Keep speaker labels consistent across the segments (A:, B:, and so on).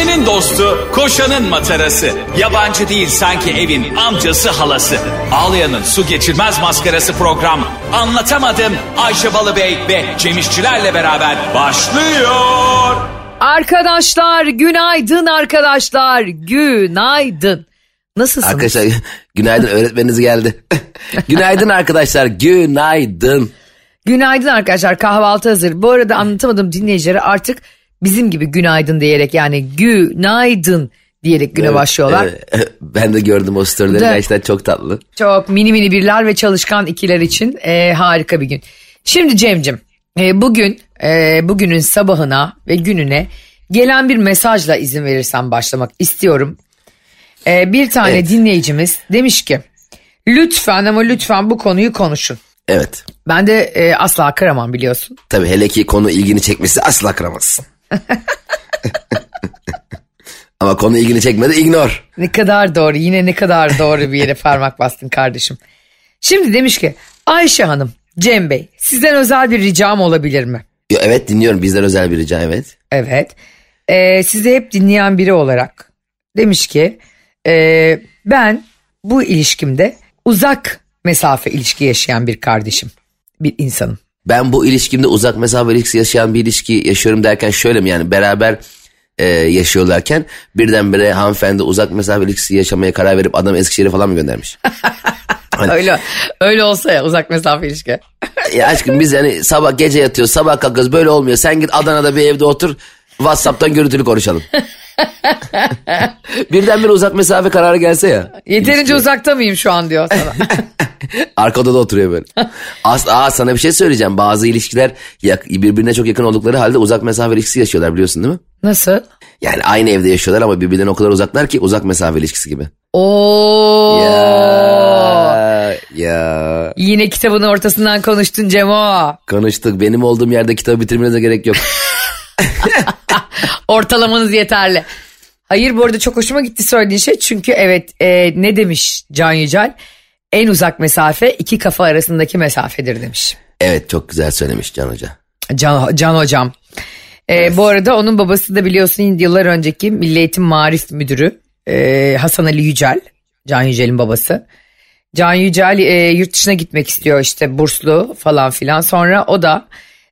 A: Ayşe'nin dostu, koşanın matarası. Yabancı değil sanki evin amcası halası. Ağlayan'ın su geçirmez maskarası program. Anlatamadım Ayşe Balıbey ve Cemişçilerle beraber başlıyor.
B: Arkadaşlar günaydın arkadaşlar günaydın. Nasılsınız?
C: Arkadaşlar günaydın öğretmeniniz geldi. günaydın arkadaşlar günaydın.
B: Günaydın arkadaşlar kahvaltı hazır. Bu arada anlatamadım dinleyicilere artık bizim gibi günaydın diyerek yani günaydın diyerek güne başlıyorlar.
C: Evet, ben de gördüm o storyleri
B: Evet.
C: gerçekten çok tatlı.
B: Çok mini mini birler ve çalışkan ikiler için e, harika bir gün. Şimdi Cem'cim e, bugün e, bugünün sabahına ve gününe gelen bir mesajla izin verirsen başlamak istiyorum. E, bir tane
C: Evet.
B: dinleyicimiz demiş ki lütfen ama lütfen bu konuyu konuşun.
C: Evet
B: Ben de e, asla kıramam biliyorsun.
C: tabii hele ki konu ilgini çekmesi asla kıramazsın. Ama konu ilgini çekmedi ignore.
B: Ne kadar doğru yine ne kadar doğru bir yere parmak bastın kardeşim. Şimdi demiş ki Ayşe Hanım, Cem Bey sizden özel bir ricam olabilir mi?
C: Yo, evet dinliyorum bizden özel bir rica evet.
B: Evet. Ee, sizi hep dinleyen biri olarak demiş ki e, ben bu ilişkimde uzak mesafe ilişki yaşayan bir kardeşim, bir insanım.
C: Ben bu ilişkimde uzak mesafe ilişkisi yaşayan bir ilişki yaşıyorum derken şöyle mi yani beraber e, yaşıyorlarken birdenbire hanımefendi uzak mesafe ilişkisi yaşamaya karar verip adam Eskişehir'e falan mı göndermiş? Hani-
B: Öyle öyle olsa ya uzak mesafe ilişki.
C: ya aşkım biz yani sabah gece yatıyoruz sabah kalkıyoruz böyle olmuyor. Sen git Adana'da bir evde otur Whatsapp'tan görüntülü konuşalım. Birdenbire uzak mesafe kararı gelse ya.
B: Yeterince
C: İlişki.
B: uzakta mıyım şu an diyor sana.
C: Arka odada oturuyor böyle. As aa, sana bir şey söyleyeceğim. Bazı ilişkiler yak- birbirine çok yakın oldukları halde uzak mesafe ilişkisi yaşıyorlar biliyorsun değil mi?
B: Nasıl?
C: Yani aynı evde yaşıyorlar ama birbirinden o kadar uzaklar ki uzak mesafe ilişkisi gibi.
B: Oo.
C: Ya, ya.
B: Yine kitabın ortasından konuştun Cemo.
C: Konuştuk. Benim olduğum yerde kitabı bitirmenize gerek yok.
B: Ortalamanız yeterli. Hayır bu arada çok hoşuma gitti söylediğin şey. Çünkü evet e, ne demiş Can Yücel? En uzak mesafe iki kafa arasındaki mesafedir demiş.
C: Evet çok güzel söylemiş Can Hoca.
B: Can, Can Hocam. E, Bu arada onun babası da biliyorsun yıllar önceki Milli Eğitim Marif Müdürü e, Hasan Ali Yücel. Can Yücel'in babası. Can Yücel e, yurt dışına gitmek istiyor işte burslu falan filan. Sonra o da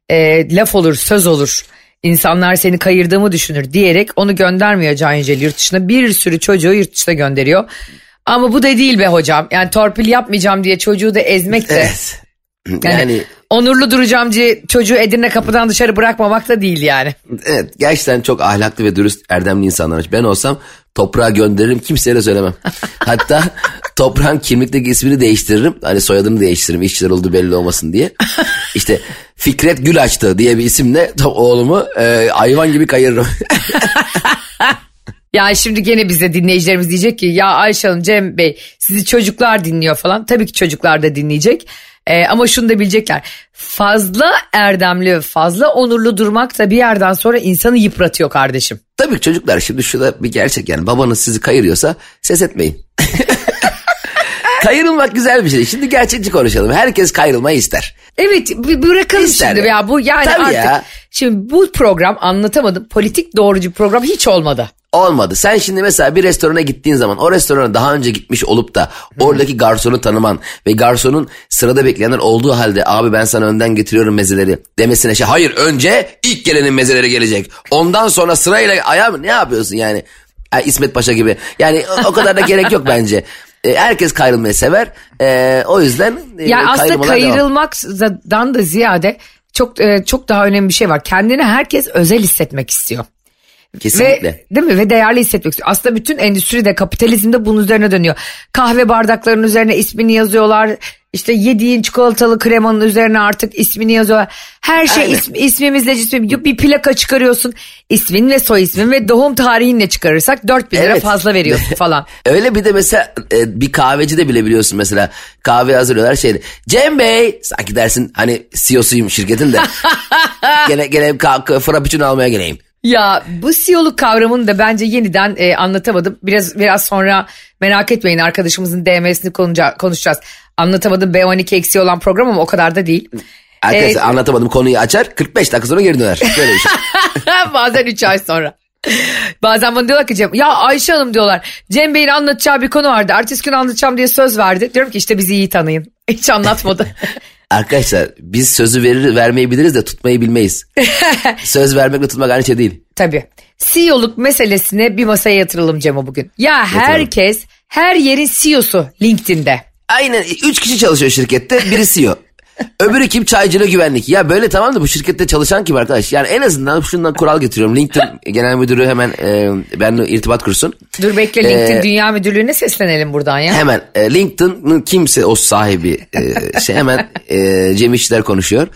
B: e, laf olur söz olur insanlar seni kayırdığımı düşünür diyerek onu göndermiyor Can Yücel yurt dışına. Bir sürü çocuğu yurt dışına gönderiyor. Ama bu da değil be hocam. Yani torpil yapmayacağım diye çocuğu da ezmek de.
C: Evet.
B: Yani,
C: Yani
B: onurlu duracağım diye çocuğu Edirne kapıdan dışarı bırakmamak da değil yani.
C: evet gerçekten çok ahlaklı ve dürüst erdemli insanlarmış. Ben olsam toprağa gönderirim kimseye de söylemem. Hatta toprağın kimlikteki ismini değiştiririm. Hani soyadını değiştiririm işçiler olduğu belli olmasın diye. İşte Fikret Gül açtı diye bir isimle oğlumu e, hayvan gibi kayırırım.
B: Ya şimdi gene bize dinleyicilerimiz diyecek ki ya Ayşe Hanım Cem Bey sizi çocuklar dinliyor falan. Tabii ki çocuklar da dinleyecek. Ee, ama şunu da bilecekler. Fazla erdemli, fazla onurlu durmak da bir yerden sonra insanı yıpratıyor kardeşim.
C: Tabii çocuklar şimdi şurada bir gerçek yani babanız sizi kayırıyorsa ses etmeyin. Kayırılmak güzel bir şey. Şimdi gerçekçi konuşalım. Herkes kayırılmayı ister.
B: Evet bırakalım
C: İster
B: şimdi
C: ya.
B: ya bu yani
C: Tabii
B: artık.
C: ya.
B: Şimdi bu program anlatamadım politik doğrucu program hiç olmadı.
C: Olmadı. Sen şimdi mesela bir restorana gittiğin zaman o restorana daha önce gitmiş olup da oradaki garsonu tanıman ve garsonun sırada bekleyenler olduğu halde abi ben sana önden getiriyorum mezeleri demesine şey hayır önce ilk gelenin mezeleri gelecek. Ondan sonra sırayla ayağım ne yapıyorsun yani? Ha, İsmet Paşa gibi. Yani o- kadar da gerek yok bence. E, herkes kayrılmayı sever. E, o yüzden e,
B: Yani aslında kayırılmaktan da ziyade çok e, çok daha önemli bir şey var. Kendini herkes özel hissetmek istiyor.
C: Kesinlikle.
B: Ve, değil mi? Ve değerli hissetmek istiyor. Aslında bütün endüstri de kapitalizm de bunun üzerine dönüyor. Kahve bardaklarının üzerine ismini yazıyorlar. İşte yediğin çikolatalı kremanın üzerine artık ismini yazıyorlar. Her şey
C: Aynen.
B: ism, ismimizle cismim. Bir plaka çıkarıyorsun. İsmin ve soy ismin ve doğum tarihinle çıkarırsak 4 bin lira
C: Evet.
B: fazla veriyorsun falan.
C: Öyle bir de mesela e, bir kahvecide bile biliyorsun mesela kahve hazırlıyorlar şeyde. Cem Bey sanki dersin hani CEO'suyum şirketin de. gene gene frappuccino almaya geleyim.
B: Ya bu siyoluk kavramını da bence yeniden e, anlatamadım. Biraz biraz sonra merak etmeyin arkadaşımızın DM'sini konuşa- konuşacağız. Anlatamadım B12 eksiği olan program ama o kadar da değil.
C: Arkadaşlar
B: Evet.
C: anlatamadım konuyu açar 45 dakika sonra geri döner. Böyle bir şey.
B: Bazen 3 ay sonra. Bazen bana diyorlar ki Cem ya Ayşe Hanım diyorlar Cem Bey'in anlatacağı bir konu vardı. Ertesi gün anlatacağım diye söz verdi. Diyorum ki işte bizi iyi tanıyın. Hiç anlatmadı.
C: Arkadaşlar biz sözü verir vermeyi biliriz de tutmayı bilmeyiz. Söz vermekle tutmak aynı şey değil.
B: Tabii. CEO'luk meselesine bir masaya yatıralım Cem'e bugün. Ya herkes her yerin CEO'su LinkedIn'de.
C: Aynen. Üç kişi çalışıyor şirkette. Biri CEO. Öbürü kim? Çaycılığı güvenlik. Ya böyle tamam da bu şirkette çalışan kim arkadaş? Yani en azından şundan kural getiriyorum. LinkedIn genel müdürü hemen e, benimle irtibat kursun.
B: Dur bekle LinkedIn
C: Ee,
B: Dünya Müdürlüğü'ne seslenelim buradan ya.
C: Hemen e, LinkedIn'ın kimse o sahibi e, şey hemen e, Cem İşçiler konuşuyor.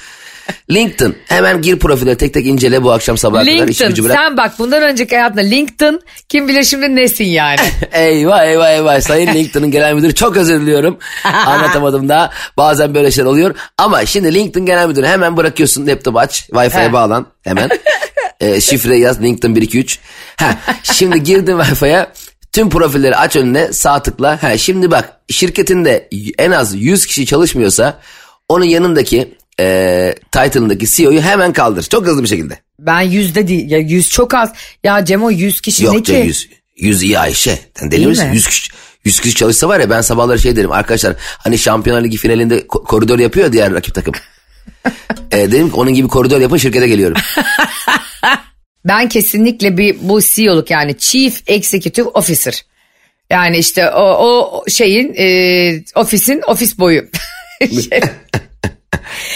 C: LinkedIn hemen gir profile tek tek incele bu akşam sabah kadar
B: LinkedIn sen bak bundan önceki hayatında LinkedIn kim bilir şimdi nesin yani.
C: Eyvah eyvah eyvah sayın LinkedIn'ın genel müdürü çok özür diliyorum. Anlatamadım daha bazen böyle şeyler oluyor. Ama şimdi LinkedIn genel müdürü hemen bırakıyorsun laptop aç Wi-Fi'ye bağlan hemen. e, şifre yaz LinkedIn 123. Ha, şimdi girdin Wi-Fi'ye tüm profilleri aç önüne sağ tıkla. Ha, şimdi bak şirketinde en az 100 kişi çalışmıyorsa onun yanındaki e, title'ındaki CEO'yu hemen kaldır. Çok hızlı bir şekilde.
B: Ben yüzde değil ya yüz çok az. Ya Cemo yüz kişi ne
C: Yok
B: ki?
C: canım 100. 100 iyi Ayşe. Sen deli misin?
B: mi?
C: 100 kişi, 100 kişi çalışsa var ya ben sabahları şey derim arkadaşlar hani Şampiyonlar Ligi finalinde ko- koridor yapıyor ya diğer rakip takım. e, dedim ki onun gibi koridor yapın şirkete geliyorum.
B: Ben kesinlikle bir bu CEO'luk yani Chief Executive Officer. Yani işte o, o şeyin e, ofisin ofis boyu.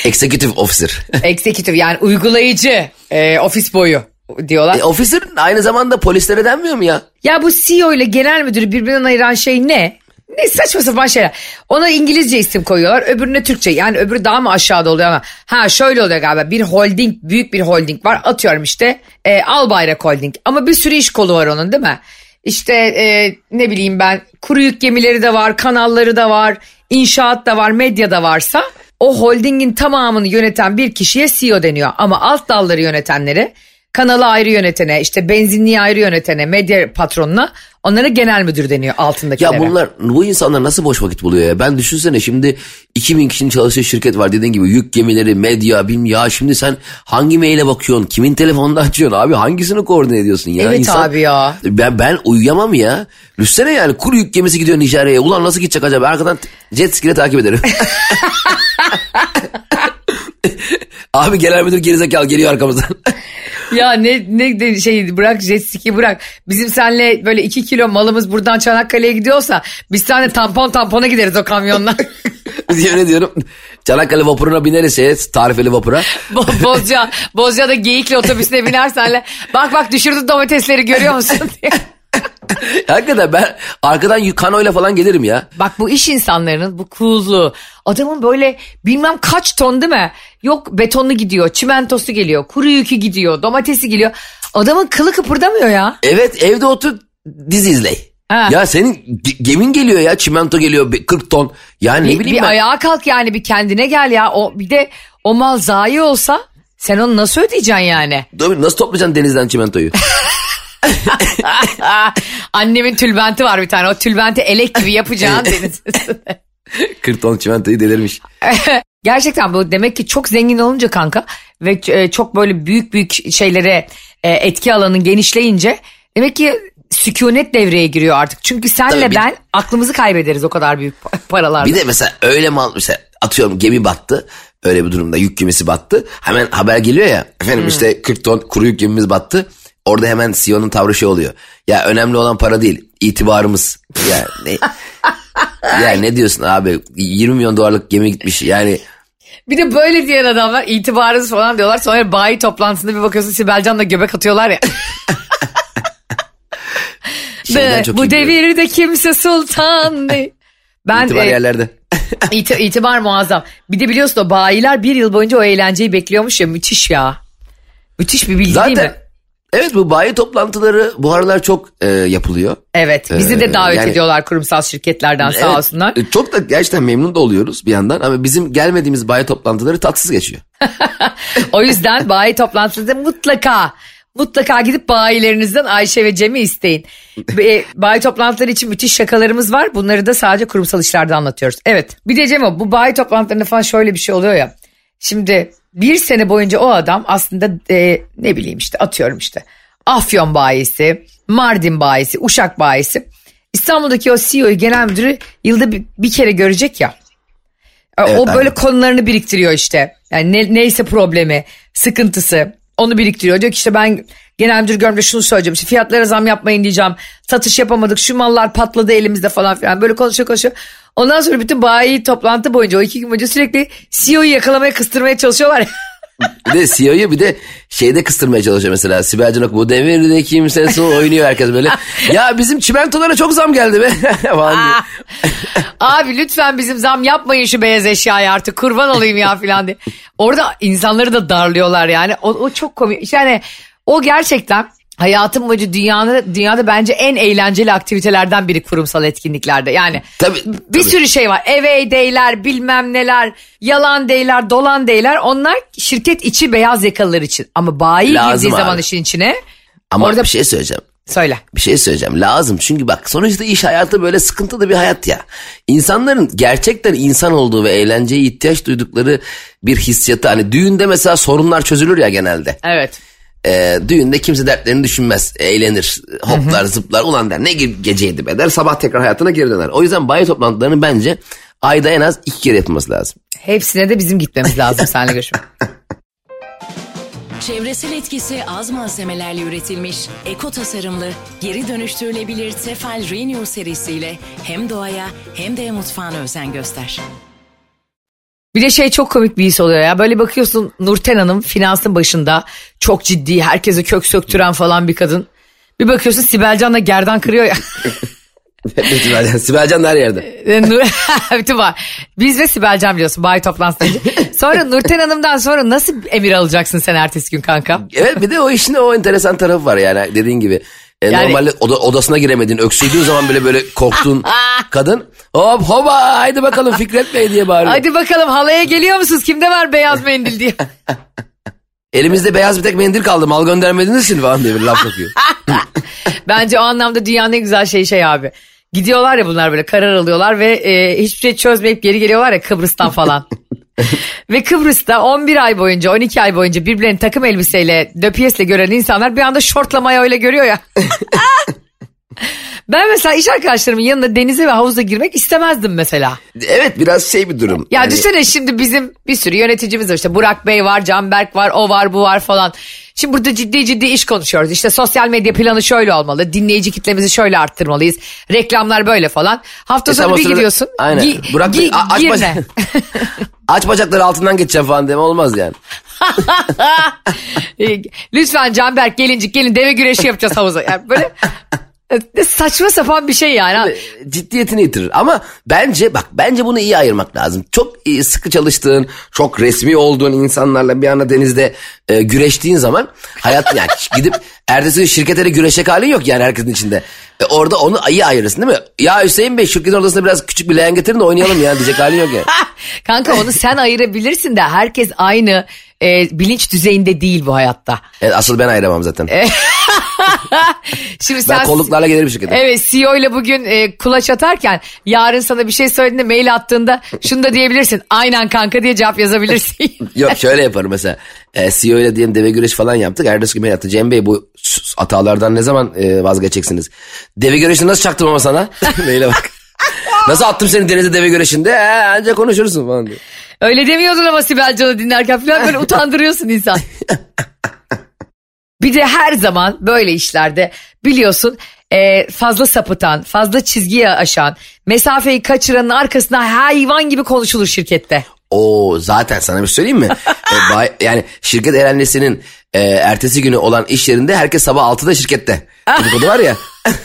C: Executive Officer.
B: Executive yani uygulayıcı e, ofis boyu diyorlar.
C: e, officer aynı zamanda polislere denmiyor mu ya?
B: Ya bu CEO ile genel müdürü birbirinden ayıran şey ne? Ne saçma sapan şeyler. Ona İngilizce isim koyuyorlar öbürüne Türkçe. Yani öbürü daha mı aşağıda oluyor ama. Ha şöyle oluyor galiba bir holding büyük bir holding var. Atıyorum işte e, Albayrak Holding. Ama bir sürü iş kolu var onun değil mi? İşte e, ne bileyim ben kuru yük gemileri de var, kanalları da var, inşaat da var, medya da varsa o holdingin tamamını yöneten bir kişiye CEO deniyor. Ama alt dalları yönetenlere kanalı ayrı yönetene, işte benzinliği ayrı yönetene, medya patronuna onlara genel müdür deniyor altındakilere.
C: Ya bunlar bu insanlar nasıl boş vakit buluyor ya? Ben düşünsene şimdi 2000 kişinin çalıştığı şirket var dediğin gibi yük gemileri, medya, bilmem ya şimdi sen hangi maile bakıyorsun? Kimin telefonunu açıyorsun abi? Hangisini koordine ediyorsun ya?
B: Evet abi ya.
C: Ben, ben uyuyamam ya. Düşünsene yani kuru yük gemisi gidiyor Nijerya'ya. Ulan nasıl gidecek acaba? Arkadan jet ski ile takip ederim. abi genel müdür gerizekalı geliyor arkamızdan.
B: Ya ne ne de şey bırak jet ski bırak. Bizim senle böyle iki kilo malımız buradan Çanakkale'ye gidiyorsa biz seninle tampon tampona gideriz o kamyonla.
C: Yemin ediyorum. Çanakkale vapuruna bineriz şeye tarifeli vapura.
B: Bo- Bozca, Bozca'da geyikle otobüsüne binersenle bak bak düşürdü domatesleri görüyor musun diye.
C: Hakikaten ben arkadan kanoyla falan gelirim ya.
B: Bak bu iş insanlarının bu cool'luğu. Adamın böyle bilmem kaç ton değil mi? Yok betonu gidiyor, çimentosu geliyor, kuru yükü gidiyor, domatesi geliyor. Adamın kılı kıpırdamıyor ya.
C: Evet evde otur dizi izle.
B: Ha.
C: Ya senin ge- gemin geliyor ya çimento geliyor be- 40 ton. Ya ne
B: Bir,
C: bileyim
B: bir
C: ben.
B: ayağa kalk yani bir kendine gel ya. O bir de o mal zayi olsa sen onu nasıl ödeyeceksin yani?
C: Dur, Nasıl toplayacaksın denizden çimentoyu?
B: Annemin tülbenti var bir tane. O tülbenti elek gibi yapacaksın deniz üstünde.
C: 40 ton çimentoyu delirmiş.
B: Gerçekten bu demek ki çok zengin olunca kanka ve e, çok böyle büyük büyük şeylere e, etki alanın genişleyince demek ki sükunet devreye giriyor artık. Çünkü senle
C: Tabii bir-
B: ben aklımızı kaybederiz o kadar büyük paralarla.
C: Bir de mesela öyle mal mesela atıyorum gemi battı. Öyle bir durumda yük gemisi battı. Hemen haber geliyor ya. Efendim
B: Hmm.
C: işte 40 ton kuru yük gemimiz battı. Orada hemen CEO'nun tavrı şey oluyor. Ya önemli olan para değil itibarımız. Ya ne, ya ne diyorsun abi 20 milyon dolarlık gemi gitmiş yani.
B: Bir de böyle diyen adamlar itibarınız falan diyorlar. Sonra bayi toplantısında bir bakıyorsun Sibel Can'la göbek atıyorlar ya. De, bu devirde kimse sultan değil. Ben
C: İtibar
B: e,
C: yerlerde.
B: iti- itibar muazzam. Bir de biliyorsun o bayiler bir yıl boyunca o eğlenceyi bekliyormuş ya müthiş ya. Müthiş bir bilgi değil mi?
C: Evet bu bayi toplantıları bu aralar çok e, yapılıyor.
B: Evet bizi de
C: Ee,
B: davet
C: yani-
B: ediyorlar kurumsal şirketlerden sağ
C: Evet,
B: olsunlar.
C: e, Çok da gerçekten memnun da oluyoruz bir yandan ama bizim gelmediğimiz bayi toplantıları tatsız geçiyor.
B: O yüzden bayi toplantısında mutlaka mutlaka gidip bayilerinizden Ayşe ve Cem'i isteyin. Ve bayi toplantıları için müthiş şakalarımız var. Bunları da sadece kurumsal işlerde anlatıyoruz. Evet bir de Cem o bu bayi toplantılarında falan şöyle bir şey oluyor ya. Şimdi bir sene boyunca o adam aslında e, ne bileyim işte atıyorum işte Afyon bayisi, Mardin bayisi, Uşak bayisi. İstanbul'daki o CEO'yu genel müdürü yılda bir, bir kere görecek ya. E,
C: Evet,
B: o böyle
C: aynen.
B: konularını biriktiriyor işte. Yani ne- neyse problemi, sıkıntısı onu biriktiriyor. Diyor ki işte ben genel müdür görünce şunu söyleyeceğim. İşte fiyatlara zam yapmayın diyeceğim. Satış yapamadık şu mallar patladı elimizde falan filan. Böyle konuşuyor konuşuyor. Ondan sonra bütün bayi toplantı boyunca o iki gün boyunca sürekli CEO'yu yakalamaya kıstırmaya çalışıyorlar. ya.
C: Bir de CEO'yu bir de şeyde kıstırmaya çalışıyor mesela. Sibel Can bu devirde kimse oynuyor herkes böyle. ya bizim çimentolara çok zam geldi be. diyor.
B: Abi lütfen bizim zam yapmayın şu beyaz eşyaya artık kurban olayım ya filan diye. Orada insanları da darlıyorlar yani. O, o çok komik. Yani o gerçekten hayatım boyunca dünyada, dünyada bence en eğlenceli aktivitelerden biri kurumsal etkinliklerde. Yani
C: Tabii,
B: bir
C: tabii.
B: sürü şey var. Eve deyler, bilmem neler, yalan deyler, dolan deyler. Onlar şirket içi beyaz yakalılar için. Ama bayi
C: Lazım
B: girdiği zaman
C: abi.
B: işin içine
C: Ama
B: Orada-
C: bir şey söyleyeceğim.
B: söyle.
C: Bir şey söyleyeceğim lazım çünkü bak sonuçta iş hayatı böyle sıkıntılı bir hayat ya. İnsanların gerçekten insan olduğu ve eğlenceye ihtiyaç duydukları bir hissiyatı hani düğünde mesela sorunlar çözülür ya genelde.
B: Evet.
C: Ee, düğünde kimse dertlerini düşünmez eğlenir hoplar zıplar ulan der ne ge- geceydi be der sabah tekrar hayatına geri döner. O yüzden bayi toplantılarını bence ayda en az iki kere yapılması lazım.
B: Hepsine de bizim gitmemiz lazım seninle görüşmek.
D: Çevresel etkisi az malzemelerle üretilmiş, eko tasarımlı, geri dönüştürülebilir Tefal Renew serisiyle hem doğaya hem de mutfağına özen göster.
B: Bir de şey çok komik bir his oluyor ya. Böyle bakıyorsun Nurten Hanım finansın başında çok ciddi herkese kök söktüren falan bir kadın. Bir bakıyorsun Sibel Can da gerdan kırıyor ya.
C: Sibelcan, Sibelcan da her yerde.
B: E, bütün var. Biz ve Sibel Can biliyorsun bayi toplantısında. Sonra Nurten Hanım'dan sonra nasıl emir alacaksın sen ertesi gün kanka?
C: Evet bir de o işin o enteresan tarafı var yani dediğin gibi. E,
B: Yani-
C: Normalde oda- odasına giremedin öksürdüğün zaman bile böyle korktuğun kadın hop hoba haydi bakalım Fikret Bey diye bağırıyor.
B: Hadi bakalım halaya geliyor musunuz? Kimde var beyaz mendil diye.
C: Elimizde beyaz bir tek mendil kaldı mal göndermediniz için falan diye bir laf sokuyor.
B: Bence o anlamda dünyanın en güzel şeyi şey abi. Gidiyorlar ya bunlar böyle karar alıyorlar ve e, hiçbir şey çözmeyip geri geliyorlar ya Kıbrıs'tan falan. ve Kıbrıs'ta 11 ay boyunca 12 ay boyunca birbirlerini takım elbiseyle döpiyesle gören insanlar bir anda şortla mayoyla görüyor ya. ben mesela iş arkadaşlarımın yanında denize ve havuza girmek istemezdim mesela.
C: evet biraz şey bir durum.
B: Ya
C: Yani
B: düşünsene şimdi bizim bir sürü yöneticimiz var işte Burak Bey var, Canberk var, o var, bu var falan. Şimdi burada ciddi ciddi iş konuşuyoruz. İşte sosyal medya planı şöyle olmalı. Dinleyici kitlemizi şöyle arttırmalıyız. Reklamlar böyle falan. Hafta
C: E
B: sonu bir
C: sırada-
B: gidiyorsun.
C: Aynen.
B: Gi-
C: Burak Bey,
B: gi-
C: a- aç
B: girme.
C: Aç bacakları altından geçeceğim falan deme olmaz yani.
B: Lütfen Canberk gelincik gelin deve güreşi yapacağız havuza. Yani böyle saçma sapan bir şey yani.
C: Ciddiyetini yitirir. Ama bence bak bence bunu iyi ayırmak lazım. Çok iyi, sıkı çalıştığın, çok resmi olduğun insanlarla bir anda denizde e, güreştiğin zaman hayat yani gidip ertesi gün şirkete de güreşecek halin yok yani herkesin içinde. E, orada onu iyi ayırırsın değil mi? Ya Hüseyin Bey şirketin odasına biraz küçük bir leğen getirin de oynayalım ya diyecek halin yok yani.
B: Kanka onu sen ayırabilirsin de herkes aynı e, bilinç düzeyinde değil bu hayatta.
C: Evet, asıl ben ayıramam zaten.
B: Şimdi
C: ben
B: sen
C: kolluklarla gelirim şirkete.
B: Evet CEO ile bugün e, kulaç atarken yarın sana bir şey söylediğinde mail attığında şunu da diyebilirsin. Aynen kanka diye cevap yazabilirsin.
C: Yok şöyle yaparım mesela. E, CEO ile diyelim deve güreşi falan yaptık. Ertesi gün beni attı. Cem Bey bu hatalardan ne zaman e, vazgeçeceksiniz? Deve güreşini nasıl çaktım ama sana? Böyle bak. Nasıl attım seni denize deve güreşinde? Ee, ancak konuşursun falan diye.
B: Öyle demiyordun ama Sibel Can'ı dinlerken falan böyle utandırıyorsun insan. Bir de her zaman böyle işlerde biliyorsun e, fazla sapıtan, fazla çizgiyi aşan, mesafeyi kaçıranın arkasında hayvan gibi konuşulur şirkette.
C: Oo zaten sana bir şey söyleyeyim mi? E, bay- yani şirket eğlencesinin e, ertesi günü olan iş yerinde herkes sabah 6'da şirkette. Dedikodu var ya.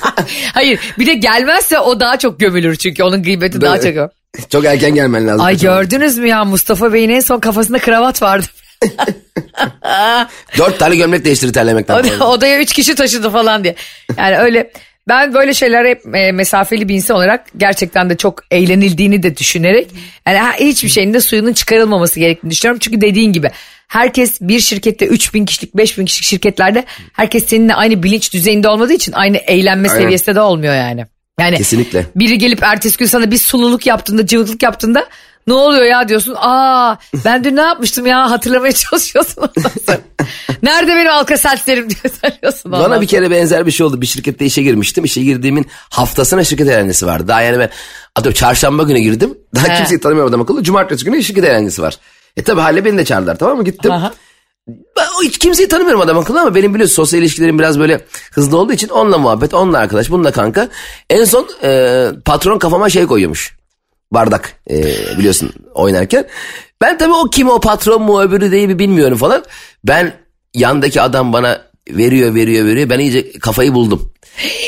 B: Hayır bir de gelmezse o daha çok gömülür çünkü onun gıybeti daha çok.
C: Çok erken gelmen lazım.
B: Ay gördünüz mü ya Mustafa Bey'in en son kafasında kravat vardı.
C: Dört tane gömlek değiştirir terlemekten.
B: Oda- odaya üç kişi taşıdı falan diye. Yani öyle ben böyle şeyler hep e, mesafeli bir insan olarak gerçekten de çok eğlenildiğini de düşünerek yani hiçbir şeyin de suyunun çıkarılmaması gerektiğini düşünüyorum. Çünkü dediğin gibi herkes bir şirkette 3000 kişilik 5000 kişilik şirketlerde herkes seninle aynı bilinç düzeyinde olmadığı için aynı eğlenme
C: Aynen.
B: seviyesinde de olmuyor yani. Yani
C: Kesinlikle.
B: biri gelip ertesi gün sana bir sululuk yaptığında, cıvıklık yaptığında ne oluyor ya diyorsun. Aa ben dün ne yapmıştım ya hatırlamaya çalışıyorsun. Nerede benim alka seltlerim diye ondan
C: Bana bir kere benzer bir şey oldu. Bir şirkette işe girmiştim. İşe girdiğimin haftasına şirket eğlencesi vardı. Daha yani ben atıyorum çarşamba günü girdim. Daha
B: He.
C: kimseyi tanımıyorum adam akıllı. Cumartesi günü şirket eğlencesi var. E tabi hale beni de çağırdılar tamam mı? Gittim.
B: Aha.
C: Ben hiç kimseyi tanımıyorum adam akıllı ama benim biliyorsun sosyal ilişkilerim biraz böyle hızlı olduğu için onunla muhabbet, onunla arkadaş, bununla kanka. En son e, patron kafama şey koyuyormuş. Bardak e, biliyorsun oynarken. Ben tabii o kim o patron mu öbürü değil mi bilmiyorum falan. Ben yandaki adam bana veriyor veriyor veriyor. Ben iyice kafayı buldum.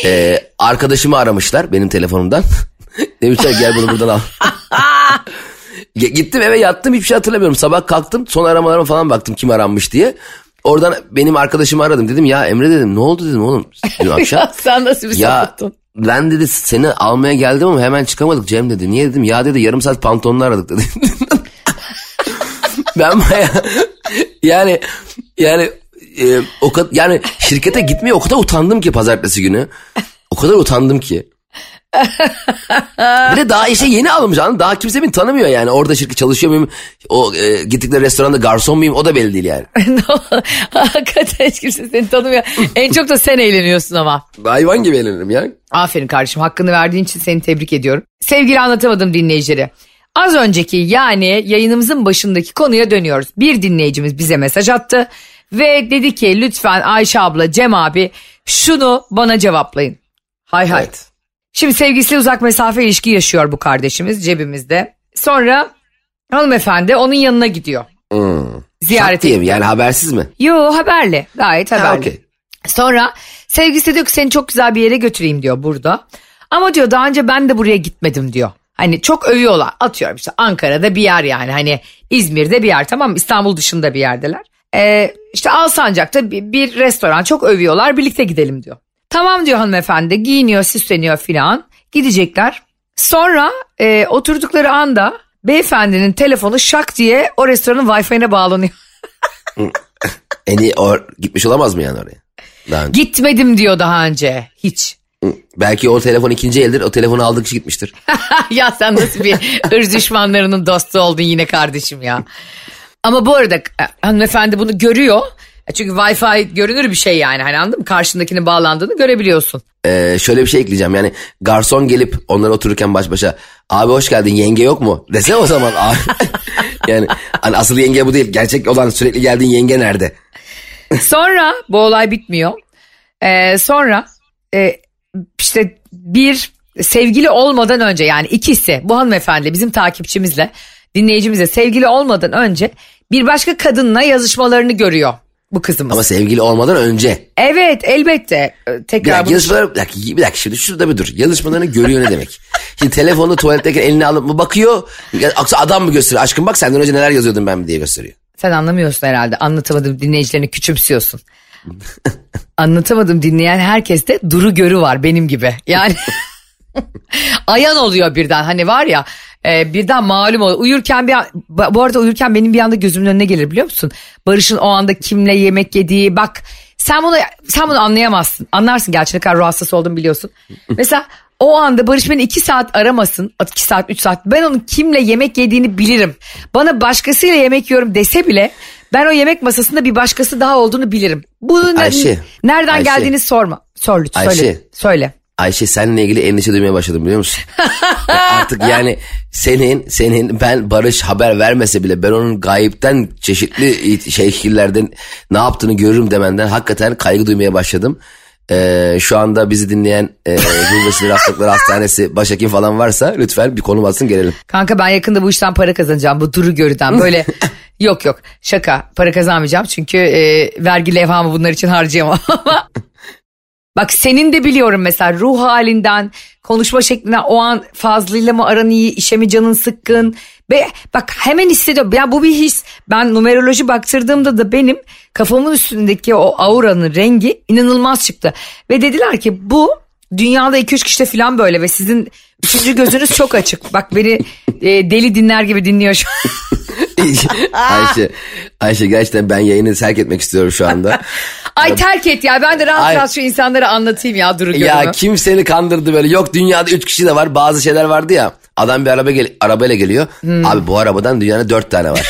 C: E, arkadaşımı aramışlar benim telefonumdan. Demişler gel bunu buradan al. Gittim eve yattım hiçbir şey hatırlamıyorum. Sabah kalktım son aramalarıma falan baktım kim aranmış diye. Oradan benim arkadaşımı aradım. Dedim ya Emre dedim ne oldu dedim oğlum dün akşam.
B: Sen nasıl bir
C: ya
B: sapıttın?
C: ben dedi seni almaya geldim ama hemen çıkamadık Cem dedi. Niye dedim ya dedi yarım saat pantolonunu aradık dedi. ben baya yani yani e, o kadar yani şirkete gitmeye o kadar utandım ki pazartesi günü. O kadar utandım ki. Bir de daha işe yeni almış anladın? Daha kimse beni tanımıyor yani. Orada şirket çalışıyor muyum? O e, gittikleri restoranda garson muyum? O da belli değil yani.
B: Hakikaten hiç kimse seni tanımıyor. en çok da sen eğleniyorsun ama.
C: Hayvan gibi eğlenirim ya.
B: Aferin kardeşim hakkını verdiğin için seni tebrik ediyorum. Sevgili anlatamadım dinleyicileri. Az önceki yani yayınımızın başındaki konuya dönüyoruz. Bir dinleyicimiz bize mesaj attı ve dedi ki lütfen Ayşe abla Cem abi şunu bana cevaplayın. Hay hay.
C: Evet.
B: Şimdi sevgilisiyle uzak mesafe ilişki yaşıyor bu kardeşimiz cebimizde. Sonra hanımefendi onun yanına gidiyor.
C: Hmm.
B: Ziyaret
C: Şak diye mi?
B: ediyor.
C: Yani habersiz mi?
B: Yo haberli gayet haberli.
C: Ha, okey.
B: Sonra sevgilisi diyor ki seni çok güzel bir yere götüreyim diyor burada. Ama diyor daha önce ben de buraya gitmedim diyor. Hani çok övüyorlar atıyorum işte Ankara'da bir yer yani hani İzmir'de bir yer tamam mı? İstanbul dışında bir yerdeler. Ee, işte Alsancak'ta bir, bir restoran çok övüyorlar birlikte gidelim diyor. Tamam diyor hanımefendi giyiniyor süsleniyor filan gidecekler. Sonra e, oturdukları anda beyefendinin telefonu şak diye o restoranın Wi-Fi'ne bağlanıyor.
C: En iyi o gitmiş olamaz mı yani oraya? Daha önce.
B: Gitmedim diyor daha önce hiç.
C: Belki o telefon ikinci eldir. O telefonu aldığı kişi gitmiştir.
B: ya sen nasıl bir ırz düşmanlarının dostu oldun yine kardeşim ya. Ama bu arada e, hanımefendi bunu görüyor. E, Çünkü Wi-Fi görünür bir şey yani hani anladın mı? Karşındakinin bağlandığını görebiliyorsun.
C: Ee, şöyle bir şey ekleyeceğim. Yani garson gelip onlar otururken baş başa abi hoş geldin yenge yok mu? Dese o zaman abi. yani hani asıl yenge bu değil. Gerçek olan sürekli geldiğin yenge nerede?
B: Sonra bu olay bitmiyor. Ee, sonra e, işte bir sevgili olmadan önce yani ikisi bu hanımefendi bizim takipçimizle dinleyicimizle sevgili olmadan önce bir başka kadınla yazışmalarını görüyor bu kızımız.
C: Ama sevgili olmadan önce.
B: Evet elbette Ee,
C: Bir
B: tekrar
C: dakika,
B: bunu-
C: yazışmaları, bir dakika, bir dakika şimdi şurada bir dur. Yazışmalarını görüyor ne demek? Şimdi telefonu tuvaletteyken eline alıp mı bakıyor? Yoksa adam mı gösteriyor? Aşkım bak senden önce neler yazıyordum ben diye gösteriyor.
B: Sen anlamıyorsun herhalde. Anlatamadım dinleyicilerini küçümsüyorsun. Anlatamadım dinleyen herkeste duru görü var benim gibi. Yani ayan oluyor birden hani var ya e, birden malum oluyor. Uyurken bir an- bu arada uyurken benim bir anda gözümün önüne gelir biliyor musun? Barış'ın o anda kimle yemek yediği bak sen bunu sen bunu anlayamazsın. Anlarsın gerçi ne kadar ruh hastası olduğumu biliyorsun. Mesela o anda Barış beni iki saat aramasın. iki saat üç saat. Ben onun kimle yemek yediğini bilirim. Bana başkasıyla yemek yiyorum dese bile ben o yemek masasında bir başkası daha olduğunu bilirim. Bunu ne-
C: Ayşe,
B: nereden
C: Ayşe.
B: geldiğini sorma. Sor lütfen söyle.
C: Ayşe.
B: Söyle.
C: Ayşe seninle ilgili endişe duymaya başladım biliyor musun? Ya artık yani senin senin ben Barış haber vermese bile ben onun gayipten çeşitli şekillerden ne yaptığını görürüm demenden hakikaten kaygı duymaya başladım. Ee, şu anda bizi dinleyen e, Gülbaşıları Hastalıkları Hastanesi başhekim falan varsa lütfen bir konu batsın gelelim.
B: Kanka ben yakında bu işten para kazanacağım. Bu duru görüden böyle yok yok şaka para kazanmayacağım. Çünkü e, vergi levhamı bunlar için harcayamam ama Bak senin de biliyorum mesela ruh halinden, konuşma şeklinden o an fazlıyla mı aran iyi, işe mi canın sıkkın. Ve bak hemen hissediyorum. Ya bu bir his. Ben numeroloji baktırdığımda da benim kafamın üstündeki o auranın rengi inanılmaz çıktı. Ve dediler ki bu dünyada 2-3 kişide falan böyle ve sizin üçüncü gözünüz çok açık. Bak beni e, deli dinler gibi dinliyor şu an.
C: Ayşe, Ayşe gerçekten ben yayını terk etmek istiyorum şu anda.
B: Ay terk et ya ben de rahat
C: Ay.
B: rahat şu insanlara anlatayım ya Duru
C: ya
B: Görün'ü.
C: kim seni kandırdı böyle? Yok dünyada üç kişi de var. Bazı şeyler vardı ya. Adam bir araba gel arabayla geliyor.
B: Hmm.
C: Abi bu arabadan dünyada dört tane var.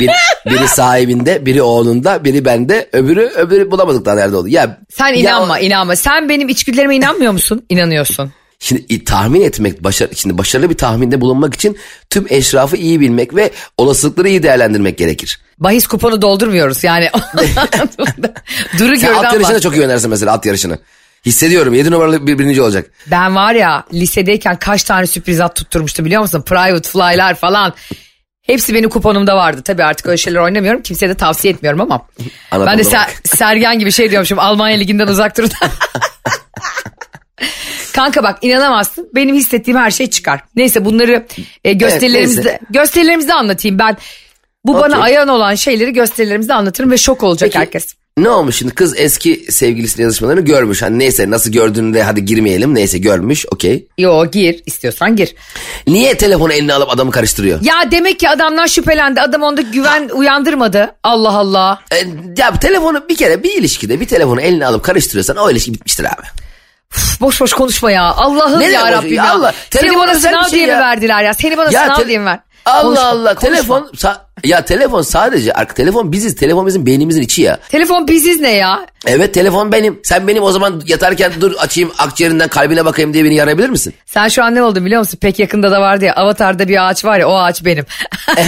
C: Bir, biri sahibinde, biri oğlunda, biri bende, öbürü öbürü bulamadık daha nerede oldu. Ya
B: Sen
C: ya
B: inanma
C: o-
B: inanma. Sen benim içgüdülerime inanmıyor musun? İnanıyorsun.
C: Şimdi tahmin etmek, başarı, şimdi başarılı bir tahminde bulunmak için tüm eşrafı iyi bilmek ve olasılıkları iyi değerlendirmek gerekir.
B: Bahis kuponu doldurmuyoruz yani. Duru
C: Sen at yarışına
B: bahsediyorum.
C: çok iyi oynarsın mesela at yarışını. Hissediyorum 7 numaralı bir birinci olacak.
B: Ben var ya lisedeyken kaç tane sürpriz at tutturmuştu biliyor musun? Private fly'lar falan. Hepsi benim kuponumda vardı. Tabii artık öyle şeyler oynamıyorum. Kimseye de tavsiye etmiyorum ama.
C: Anatomda
B: ben de Ser-. Sergen gibi şey diyormuşum. Almanya liginden uzak durun. Kanka bak inanamazsın. Benim hissettiğim her şey çıkar. Neyse bunları e, gösterilerimizde
C: neyse.
B: gösterilerimizde anlatayım. Ben bu bana
C: Okey.
B: ayan olan şeyleri gösterilerimizde anlatırım ve şok olacak
C: Peki,
B: herkes.
C: Ne olmuş şimdi kız eski sevgilisinin yazışmalarını görmüş. Hani neyse nasıl gördüğünü de hadi girmeyelim. Neyse görmüş okey.
B: Yo gir istiyorsan gir.
C: Niye telefonu eline alıp adamı karıştırıyor?
B: Ya demek ki adamdan şüphelendi. Adam onda güven uyandırmadı. Allah Allah.
C: E, ya telefonu bir kere bir ilişkide bir telefonu eline alıp karıştırıyorsan o ilişki bitmiştir abi.
B: Üf, boş boş konuşma ya. Allah'ım ya Rabbim ya.
C: Allah,
B: Seni bana sınav
C: şey
B: diye mi
C: ya.
B: verdiler ya? Seni bana
C: Ya
B: sınav diye mi ver?
C: Allah
B: Konuşma,
C: Allah
B: konuşma.
C: telefon sa- ya telefon sadece arka telefon biziz telefon bizim beynimizin içi ya.
B: Telefon biziz ne ya?
C: Evet telefon benim. Sen benim o zaman yatarken dur açayım akciğerinden kalbine bakayım diye beni yarayabilir misin?
B: Sen şu an ne oldun biliyor musun? Pek yakında da vardı ya Avatar'da bir ağaç var ya o ağaç benim.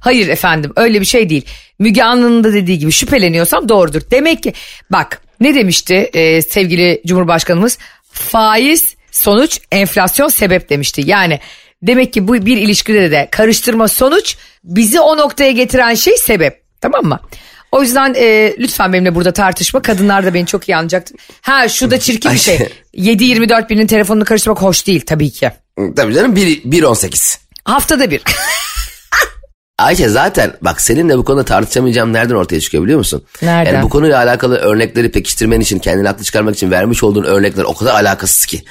B: Hayır efendim öyle bir şey değil. Müge Anlı'nın da dediği gibi şüpheleniyorsam doğrudur. Demek ki bak ne demişti e, sevgili Cumhurbaşkanımız? Faiz sonuç enflasyon sebep demişti. Yani demek ki bu bir ilişkide de karıştırma sonuç bizi o noktaya getiren şey sebep. Tamam mı? O yüzden e, lütfen benimle burada tartışma. Kadınlar da beni çok iyi anlayacaktır. Ha şu da çirkin bir şey. 7-24 birinin telefonunu karıştırmak hoş değil tabii ki.
C: Tabii canım 1 1.18.
B: Haftada bir.
C: Ayşe zaten bak seninle bu konuda tartışamayacağım nereden ortaya çıkıyor biliyor musun?
B: Nereden?
C: Yani bu konuyla alakalı örnekleri pekiştirmen için kendini haklı çıkarmak için vermiş olduğun örnekler o kadar alakasız ki.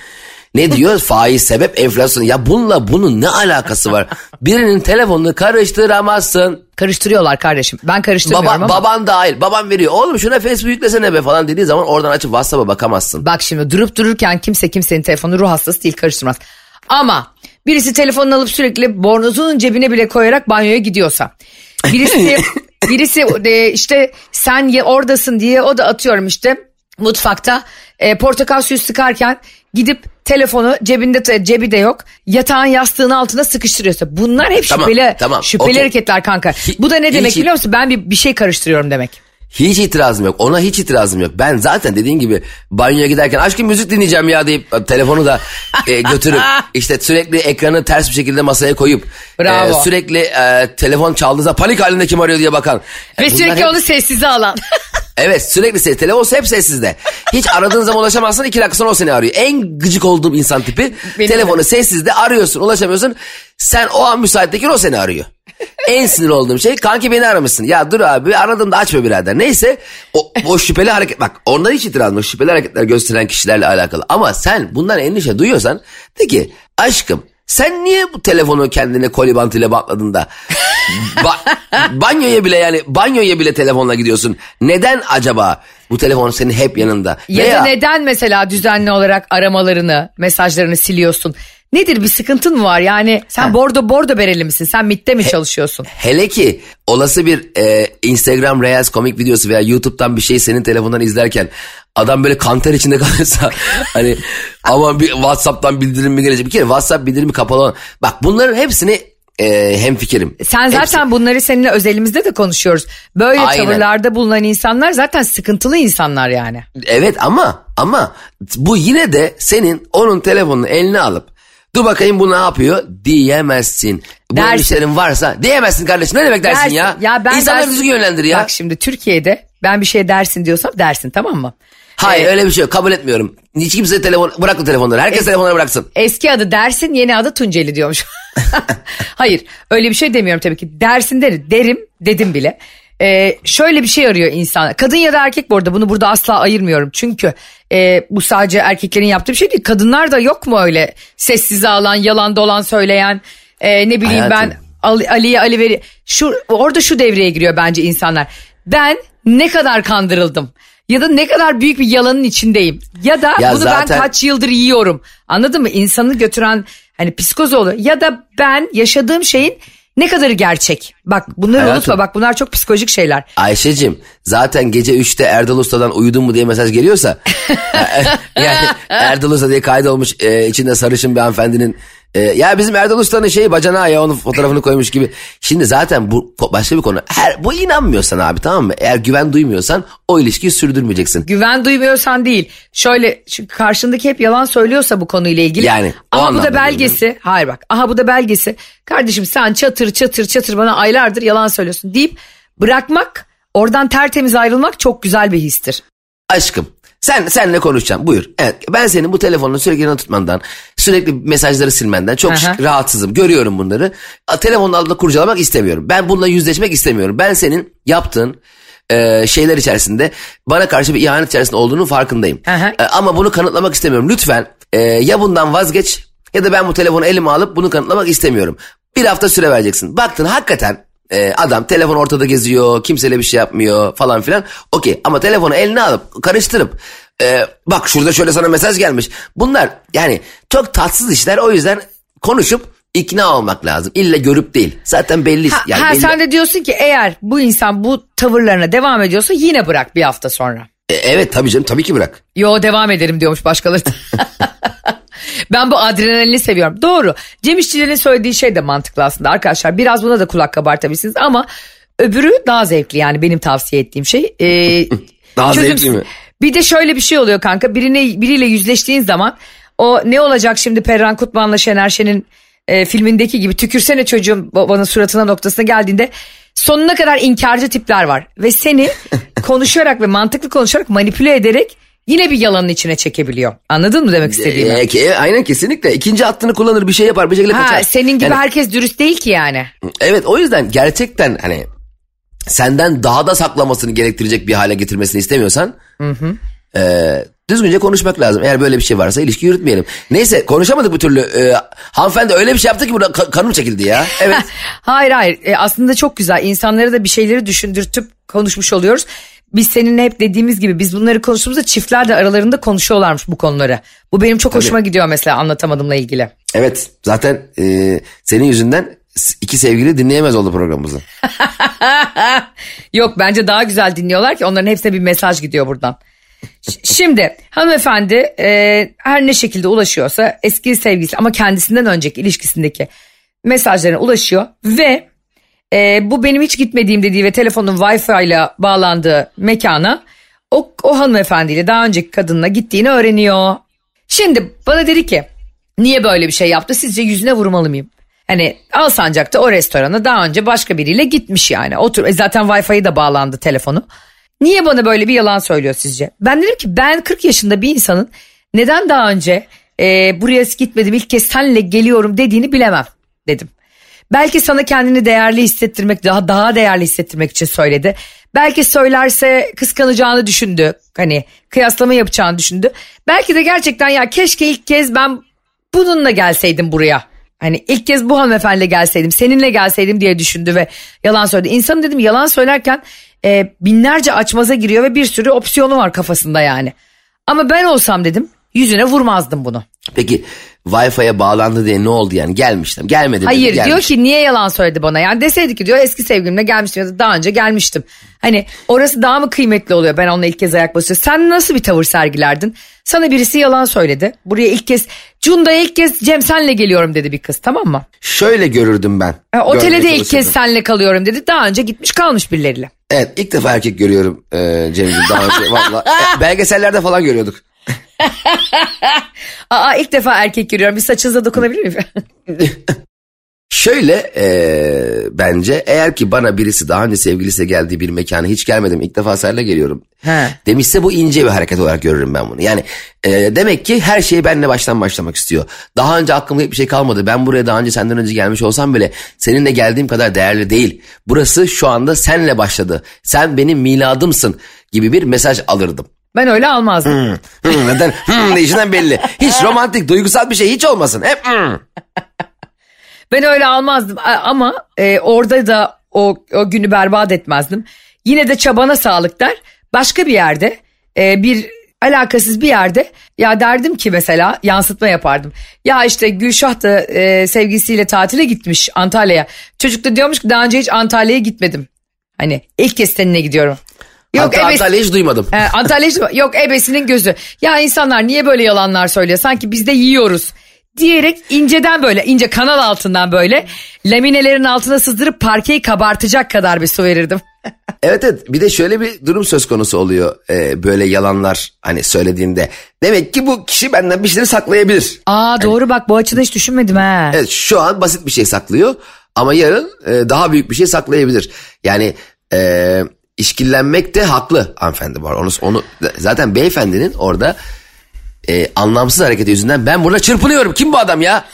C: Ne diyor? Faiz sebep enflasyon. Ya bununla bunun ne alakası var? Birinin telefonunu karıştıramazsın.
B: Karıştırıyorlar kardeşim. Ben karıştırmıyorum
C: Baba,
B: ama.
C: baban dahil. Baban veriyor. Oğlum şuna Facebook yüklesene be falan dediği zaman oradan açıp WhatsApp'a bakamazsın.
B: Bak şimdi durup dururken kimse kimsenin telefonunu ruh hastası değil karıştırmaz. Ama birisi telefonunu alıp sürekli bornozunun cebine bile koyarak banyoya gidiyorsa. Birisi birisi işte sen ye, oradasın diye o da atıyorum işte mutfakta e, portakal suyu sıkarken gidip telefonu cebinde cebi de yok yatağın yastığın altına sıkıştırıyorsa bunlar hep
C: Tamam,
B: şüpheli
C: tamam,
B: şüpheli
C: okey.
B: hareketler kanka. Bu da ne demek biliyor musun? Ben bir, bir şey karıştırıyorum demek.
C: Hiç itirazım yok. Ona hiç itirazım yok. Ben zaten dediğin gibi banyoya giderken aşkım müzik dinleyeceğim ya deyip e, telefonu da e, götürüp işte sürekli ekranı ters bir şekilde masaya koyup
B: Bravo.
C: e, sürekli e, telefon çaldığında panik halinde kim arıyor diye bakan. E,
B: Ve
C: bunlar
B: sürekli
C: hep-
B: onu sessize alan.
C: Evet sürekli ses. Telefon hep sessizde. Hiç aradığın zaman ulaşamazsan iki dakika sonra o seni arıyor. En gıcık olduğum insan tipi
B: Benim
C: telefonu sessizde arıyorsun ulaşamıyorsun. Sen o an müsaitteki o seni arıyor. en sinir olduğum şey kanki beni aramışsın. Ya dur abi aradığımda açma birader. Neyse o, o şüpheli hareket bak ondan hiç itirazım yok. Şüpheli hareketler gösteren kişilerle alakalı. Ama sen bundan endişe duyuyorsan de ki aşkım sen niye bu telefonu kendine koli bantıyla bantladın da ba- banyoya bile yani banyoya bile telefonla gidiyorsun. Neden acaba bu telefon senin hep yanında?
B: Ya
C: Veya
B: da neden mesela düzenli olarak aramalarını, mesajlarını siliyorsun? Nedir bir sıkıntın mı var? Yani sen bordo bordo bereli misin? Sen MIT'te mi çalışıyorsun?
C: hele ki olası bir e, Instagram Reels komik videosu veya YouTube'dan bir şey senin telefondan izlerken adam böyle kanter içinde kalırsa hani ama bir WhatsApp'tan bildirim mi gelecek? Bir kere WhatsApp bildirimi kapalı olan. Bak bunların hepsini e, hem fikrim.
B: Sen zaten bunları seninle özelimizde de konuşuyoruz. Böyle
C: Aynen.
B: tavırlarda bulunan insanlar zaten sıkıntılı insanlar yani.
C: Evet ama ama bu yine de senin onun telefonunu eline alıp dur bakayım bu ne yapıyor diyemezsin. Bu
B: Dersin.
C: varsa diyemezsin kardeşim ne demek dersin,
B: Dersin.
C: ya?
B: Ya ben
C: İnsanları
B: dersin-
C: düzgün yönlendir ya.
B: Bak şimdi Türkiye'de ben bir şey dersin diyorsam dersin tamam mı?
C: Hayır
B: Ee,
C: öyle bir şey yok kabul etmiyorum. Hiç kimse telefon bırak o telefonları herkes telefonları bıraksın.
B: Eski adı dersin yeni adı Tunceli diyormuş. Hayır öyle bir şey demiyorum tabii ki. Dersin derim, derim dedim bile. Ee, şöyle bir şey arıyor insan. Kadın ya da erkek bu arada bunu burada asla ayırmıyorum. Çünkü e, bu sadece erkeklerin yaptığı bir şey değil. Kadınlar da yok mu öyle sessize alan, yalan dolan söyleyen, e, ne bileyim
C: Hayatım.
B: ben Ali- Ali'ye Ali veri. Şu, orada şu devreye giriyor bence insanlar. Ben ne kadar kandırıldım. Ya da ne kadar büyük bir yalanın içindeyim. Ya da
C: Ya
B: bunu
C: zaten-
B: ben kaç yıldır yiyorum. Anladın mı? İnsanı götüren hani psikoz oluyor. Ya da ben yaşadığım şeyin ne kadarı gerçek. Bak bunları
C: Hayatım.
B: unutma bak bunlar çok psikolojik şeyler.
C: Ayşe'cim zaten gece 3'te Erdal Usta'dan uyudun mu diye mesaj geliyorsa yani Erdal Usta diye kaydolmuş e, içinde sarışın bir hanımefendinin e, ya bizim Erdal Usta'nın şeyi bacanağı ya onun fotoğrafını koymuş gibi. Şimdi zaten bu başka bir konu. Her, bu inanmıyorsan abi tamam mı? Eğer güven duymuyorsan o ilişkiyi sürdürmeyeceksin.
B: Güven duymuyorsan değil. Şöyle şu karşındaki hep yalan söylüyorsa bu konuyla ilgili.
C: Yani,
B: Aha bu da belgesi. Hayır bak. Aha bu da belgesi. Kardeşim sen çatır çatır çatır bana aylardır yalan söylüyorsun deyip bırakmak oradan tertemiz ayrılmak çok güzel bir histir.
C: Aşkım sen senle konuşacağım buyur. Evet, ben senin bu telefonunu sürekli yanına tutmandan, sürekli mesajları silmenden çok
B: Aha.
C: rahatsızım. Görüyorum bunları. A, Telefonun altında kurcalamak istemiyorum. Ben bununla yüzleşmek istemiyorum. Ben senin yaptığın e, şeyler içerisinde bana karşı bir ihanet içerisinde olduğunun farkındayım.
B: Aha.
C: E, ama bunu kanıtlamak istemiyorum. Lütfen e, ya bundan vazgeç ya da ben bu telefonu elime alıp bunu kanıtlamak istemiyorum. Bir hafta süre vereceksin. Baktın hakikaten e, adam telefon ortada geziyor, kimseyle bir şey yapmıyor falan filan. Okey ama telefonu eline alıp karıştırıp e, bak şurada şöyle sana mesaj gelmiş. Bunlar yani çok tatsız işler o yüzden konuşup ikna olmak lazım. İlle görüp değil. Zaten belli.
B: Ha,
C: yani
B: ha,
C: belli.
B: sen de diyorsun ki eğer bu insan bu tavırlarına devam ediyorsa yine bırak bir hafta sonra.
C: E, evet tabii canım tabii ki bırak.
B: Yo devam ederim diyormuş başkaları. ben bu adrenalini seviyorum. Doğru. Cem İşçilerin söylediği şey de mantıklı aslında arkadaşlar. Biraz buna da kulak kabartabilirsiniz ama öbürü daha zevkli yani benim tavsiye ettiğim şey. Ee,
C: Daha
B: çözüm-
C: zevkli mi?
B: Bir de şöyle bir şey oluyor kanka. Birine, biriyle yüzleştiğin zaman o ne olacak şimdi Perran Kutman'la Şener Şen'in e, filmindeki gibi tükürsene çocuğum babanın suratına noktasına geldiğinde sonuna kadar inkarcı tipler var. Ve seni konuşarak ve mantıklı konuşarak manipüle ederek yine bir yalanın içine çekebiliyor. Anladın mı demek istediğimi?
C: E, ke- aynen kesinlikle. İkinci hattını kullanır bir şey yapar bir şekilde
B: ha,
C: kaçar.
B: senin gibi
C: Yani-
B: herkes dürüst değil ki yani.
C: Evet o yüzden gerçekten hani senden daha da saklamasını gerektirecek bir hale getirmesini istemiyorsan e, düzgünce konuşmak lazım. Eğer böyle bir şey varsa ilişki yürütmeyelim. Neyse konuşamadık bir türlü. E, hanımefendi öyle bir şey yaptı ki burada ka- kanım çekildi ya. Evet.
B: Hayır hayır E, aslında çok güzel insanlara da bir şeyleri düşündürtüp konuşmuş oluyoruz. Biz seninle hep dediğimiz gibi biz bunları konuştuğumuzda çiftler de aralarında konuşuyorlarmış bu konuları. Bu benim çok hoşuma gidiyor mesela anlatamadımla ilgili.
C: evet zaten e, senin yüzünden iki sevgili dinleyemez oldu programımızı.
B: Yok bence daha güzel dinliyorlar ki onların hepsine bir mesaj gidiyor buradan. Şimdi hanımefendi e, her ne şekilde ulaşıyorsa eski sevgilisi ama kendisinden önceki ilişkisindeki mesajlarına ulaşıyor ve e, bu benim hiç gitmediğim dediği ve telefonun Wi-Fi ile bağlandığı mekana o, o hanımefendiyle daha önceki kadınla gittiğini öğreniyor. Şimdi bana dedi ki niye böyle bir şey yaptı sizce yüzüne vurmalı mıyım? Hani Alsancak'ta o restorana daha önce başka biriyle gitmiş yani. Otur, e zaten Wi-Fi'ye de bağlandı telefonu. Niye bana böyle bir yalan söylüyor sizce? Ben dedim ki ben 40 yaşında bir insanın neden daha önce e, buraya gitmedim ilk kez senle geliyorum dediğini bilemem dedim. Belki sana kendini değerli hissettirmek daha daha değerli hissettirmek için söyledi. Belki söylerse kıskanacağını düşündü. Hani kıyaslama yapacağını düşündü. Belki de gerçekten ya keşke ilk kez ben bununla gelseydim buraya. Hani ilk kez bu hanımefendiyle gelseydim, seninle gelseydim diye düşündü ve yalan söyledi. İnsanın dedim yalan söylerken e, binlerce açmaza giriyor ve bir sürü opsiyonu var kafasında yani. Ama ben olsam dedim yüzüne vurmazdım bunu.
C: Peki Wi-Fi'ye bağlandı diye ne oldu yani? Gelmiştim. Gelmedi. dedi,
B: Hayır diyor
C: gelmiş.
B: ki niye yalan söyledi bana? Yani deseydi ki diyor eski sevgilimle gelmiştim ya da daha önce gelmiştim. Hani orası daha mı kıymetli oluyor ben onunla ilk kez ayak basıyorum. Sen nasıl bir tavır sergilerdin? Sana birisi yalan söyledi. Buraya ilk kez Cunda'ya ilk kez Cem senle geliyorum dedi bir kız tamam mı?
C: Şöyle görürdüm ben.
B: Ha, otele de ilk kez senle kalıyorum dedi. Daha önce gitmiş kalmış birileriyle.
C: Evet ilk defa erkek görüyorum e, Cem'ciğim daha önce valla. E, belgesellerde falan görüyorduk.
B: Aa ilk defa erkek görüyorum. Bir saçınıza dokunabilir miyim?
C: Şöyle e, bence eğer ki bana birisi daha önce sevgilisiyle geldiği bir mekana hiç gelmedim ilk defa seninle geliyorum
B: He.
C: demişse bu ince bir hareket olarak görürüm ben bunu. Yani e, demek ki her şeyi benimle baştan başlamak istiyor. Daha önce aklımda hiçbir şey kalmadı. Ben buraya daha önce senden önce gelmiş olsam bile seninle geldiğim kadar değerli değil. Burası şu anda senle başladı. Sen benim miladımsın gibi bir mesaj alırdım.
B: Ben öyle almazdım.
C: Hmm, neden? Hmm, deyişinden belli. Hiç romantik, duygusal bir şey hiç olmasın. Hep hmm.
B: Ben öyle almazdım ama e, orada da o, o günü berbat etmezdim. Yine de çabana sağlık der. Başka bir yerde e, bir alakasız bir yerde ya derdim ki mesela yansıtma yapardım. Ya işte Gülşah da e, sevgilisiyle tatile gitmiş Antalya'ya. Çocuk da diyormuş ki daha önce hiç Antalya'ya gitmedim. Hani ilk kez seninle gidiyorum. Yok
C: Hatta
B: ebes-
C: Antalya'yı hiç duymadım.
B: He, Antalya işte- yok ebesinin gözü. Ya insanlar niye böyle yalanlar söylüyor? Sanki biz de yiyoruz. Diyerek inceden böyle ince kanal altından böyle laminelerin altına sızdırıp parkeyi kabartacak kadar bir su verirdim.
C: Evet evet bir de şöyle bir durum söz konusu oluyor e, böyle yalanlar hani söylediğinde. Demek ki bu kişi benden bir şeyleri saklayabilir.
B: Aa doğru bak bu açıdan hiç düşünmedim ha.
C: Evet şu an basit bir şey saklıyor ama yarın e, daha büyük bir şey saklayabilir. Yani e, işkillenmek de haklı hanımefendi var. Onu, onu zaten beyefendinin orada e, anlamsız hareketi yüzünden ben burada çırpınıyorum. Kim bu adam ya?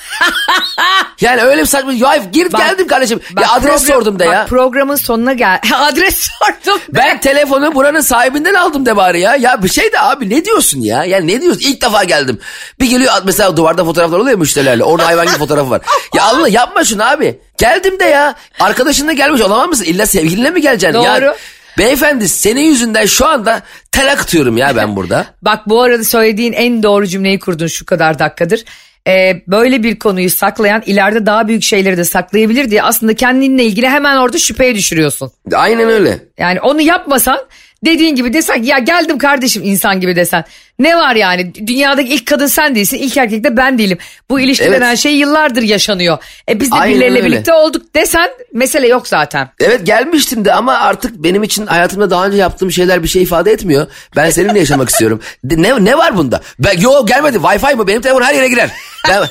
C: yani öyle bir saçma. Ya gir
B: Bak-
C: geldim kardeşim.
B: Bak
C: ya adres
B: program-
C: sordum da
B: bak
C: ya.
B: programın sonuna gel. adres sordum. de.
C: Ben telefonu buranın sahibinden aldım de bari ya. Ya bir şey de abi ne diyorsun ya? Yani ne diyorsun? İlk defa geldim. Bir geliyor mesela duvarda fotoğraflar oluyor ya müşterilerle. Orada hayvan gibi fotoğrafı var. Ya Allah yapma şunu abi. Geldim de ya. Arkadaşınla gelmiş olamaz mısın? İlla sevgilinle mi geleceksin? Ya,
B: Doğru.
C: Beyefendi senin yüzünden şu anda tel akıtıyorum ya ben burada.
B: Bak bu arada söylediğin en doğru cümleyi kurdun şu kadar dakikadır. Ee, böyle bir konuyu saklayan ileride daha büyük şeyleri de saklayabilir diye aslında kendinle ilgili hemen orada şüpheye düşürüyorsun.
C: Aynen öyle.
B: Yani onu yapmasan dediğin gibi desen ya geldim kardeşim insan gibi desen. Ne var yani dünyadaki ilk kadın sen değilsin ilk erkek de ben değilim. Bu ilişki
C: Evet.
B: denen şey yıllardır yaşanıyor. E biz de
C: Aynen
B: birileriyle
C: öyle.
B: birlikte olduk desen mesele yok zaten.
C: Evet gelmiştim de ama artık benim için hayatımda daha önce yaptığım şeyler bir şey ifade etmiyor. Ben seninle yaşamak istiyorum. Ne, ne var bunda? Ben, yo gelmedi Wi-Fi mı? Benim telefon her yere girer. Ben,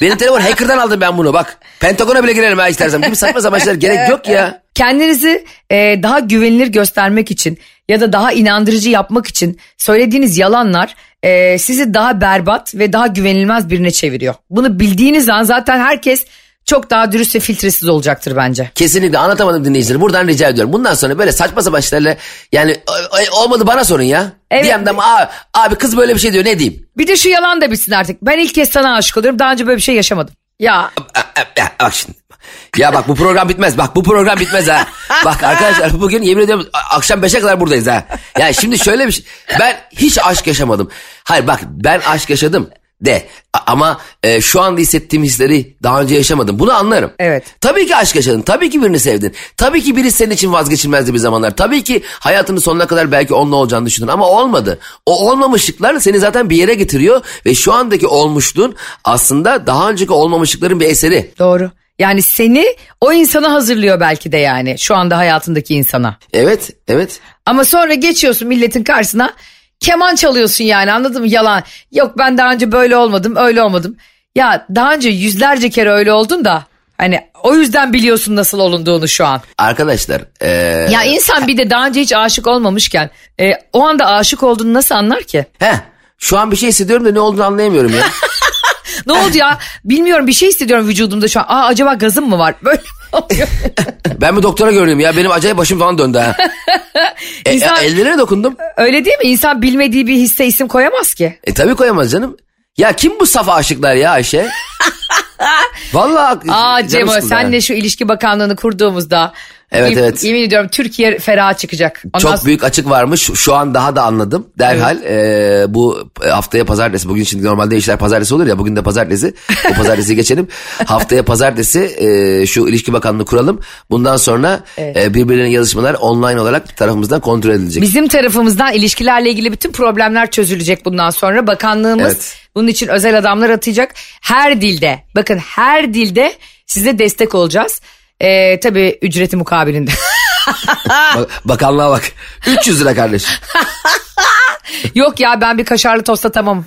C: benim telefon hacker'dan aldım ben bunu bak. Pentagona bile girerim ha istersem. Gibi saçma sapan şeyler gerek yok ya.
B: Kendinizi e, daha güvenilir göstermek için ya da daha inandırıcı yapmak için söylediğiniz yalanlar e, sizi daha berbat ve daha güvenilmez birine çeviriyor. Bunu bildiğiniz an zaten herkes çok daha dürüst ve filtresiz olacaktır bence.
C: Kesinlikle anlatamadım dinleyicileri. Buradan rica ediyorum. Bundan sonra böyle saçma sapan şeylerle yani "Ay, ay, olmadı bana sorun ya.
B: Evet.
C: DM'den abi, abi kız böyle bir şey diyor ne diyeyim?
B: Bir de şu yalan da bitsin artık. Ben ilk kez sana aşık oluyorum. Daha önce böyle bir şey yaşamadım. Ya
C: Ya, Bak şimdi. Ya bak bu program bitmez. Bak bu program bitmez ha. Bak arkadaşlar bugün yemin ediyorum akşam 5'e kadar buradayız ha. Ya şimdi şöyle bir şey. Ben hiç aşk yaşamadım. Hayır bak ben aşk yaşadım de. Ama e, şu anda hissettiğim hisleri daha önce yaşamadım. Bunu anlarım.
B: Evet.
C: Tabii ki aşk yaşadın. Tabii ki birini sevdin. Tabii ki biri senin için vazgeçilmezdi bir zamanlar. Tabii ki hayatının sonuna kadar belki onunla olacağını düşündün ama olmadı. O olmamışlıklar seni zaten bir yere getiriyor ve şu andaki olmuşluğun aslında daha önceki olmamışlıkların bir eseri.
B: doğru. Yani seni o insana hazırlıyor belki de yani şu anda hayatındaki insana.
C: Evet, evet.
B: Ama sonra geçiyorsun milletin karşısına keman çalıyorsun yani anladın mı yalan. Yok ben daha önce böyle olmadım öyle olmadım. Ya daha önce yüzlerce kere öyle oldun da hani o yüzden biliyorsun nasıl olunduğunu şu an.
C: Arkadaşlar, eee
B: Ya insan bir de daha önce hiç aşık olmamışken e, o anda aşık olduğunu nasıl anlar ki?
C: heh, şu an bir şey hissediyorum da ne olduğunu anlayamıyorum ya.
B: Ne oldu ya bilmiyorum bir şey hissediyorum vücudumda şu an. Aa acaba gazım mı var? Böyle
C: ben bir doktora görünüyorum ya. Benim acayip başım falan döndü ha. e,
B: İnsan-
C: e, ellerine dokundum.
B: Öyle değil mi? İnsan bilmediği bir hisse isim koyamaz ki.
C: E tabii koyamaz canım. Ya kim bu safa aşıklar ya Ayşe? Vallahi
B: Aa Cemo senle şu ilişki bakanlığını kurduğumuzda
C: Evet,
B: yem-
C: evet.
B: yemin ediyorum Türkiye ferah çıkacak. Ondan
C: Çok
B: sonra-
C: büyük açık varmış. Şu an daha da anladım. Derhal e, bu haftaya pazartesi. Bugün şimdi normalde işler pazartesi olur ya. Bugün de pazartesi. Bu pazartesi geçelim. Haftaya pazartesi e, şu ilişki bakanlığı kuralım. Bundan sonra e, birbirlerine yazışmalar online olarak tarafımızdan kontrol edilecek.
B: Bizim tarafımızdan ilişkilerle ilgili bütün problemler çözülecek bundan sonra. Bakanlığımız
C: Evet.
B: bunun için özel adamlar atayacak. Her dilde bakın her dilde size destek olacağız. Ee, tabii ücreti mukabilinde.
C: Bak- bakanlığa bak. 300 lira kardeşim.
B: Yok ya ben bir kaşarlı tosta tamam.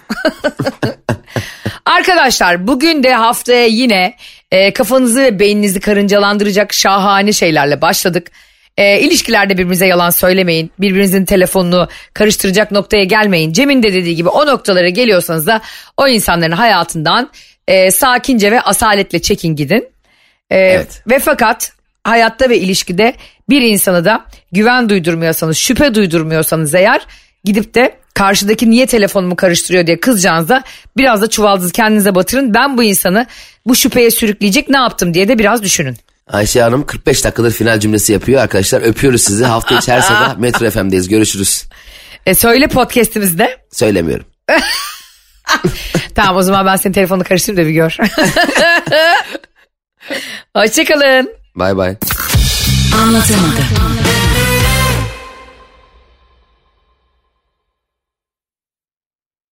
B: Arkadaşlar bugün de haftaya yine e, kafanızı ve beyninizi karıncalandıracak şahane şeylerle başladık. E, ilişkilerde birbirinize yalan söylemeyin. Birbirinizin telefonunu karıştıracak noktaya gelmeyin. Cem'in de dediği gibi o noktalara geliyorsanız da o insanların hayatından e, sakince ve asaletle çekin gidin. E,
C: Evet.
B: Ve fakat hayatta ve ilişkide bir insanı da güven duydurmuyorsanız, şüphe duydurmuyorsanız eğer gidip de karşıdaki niye telefonumu karıştırıyor diye kızacağınızda biraz da çuvaldızı kendinize batırın. Ben bu insanı bu şüpheye sürükleyecek ne yaptım diye de biraz düşünün.
C: Ayşe Hanım 45 dakikadır final cümlesi yapıyor arkadaşlar. Öpüyoruz sizi. Hafta içi her sabah Metro FM'deyiz. Görüşürüz.
B: E, söyle podcastimizde.
C: Söylemiyorum.
B: tamam o zaman ben senin telefonunu karıştırayım da bir gör. Hoşçakalın.
C: Bay bay.
D: Anlatamadım.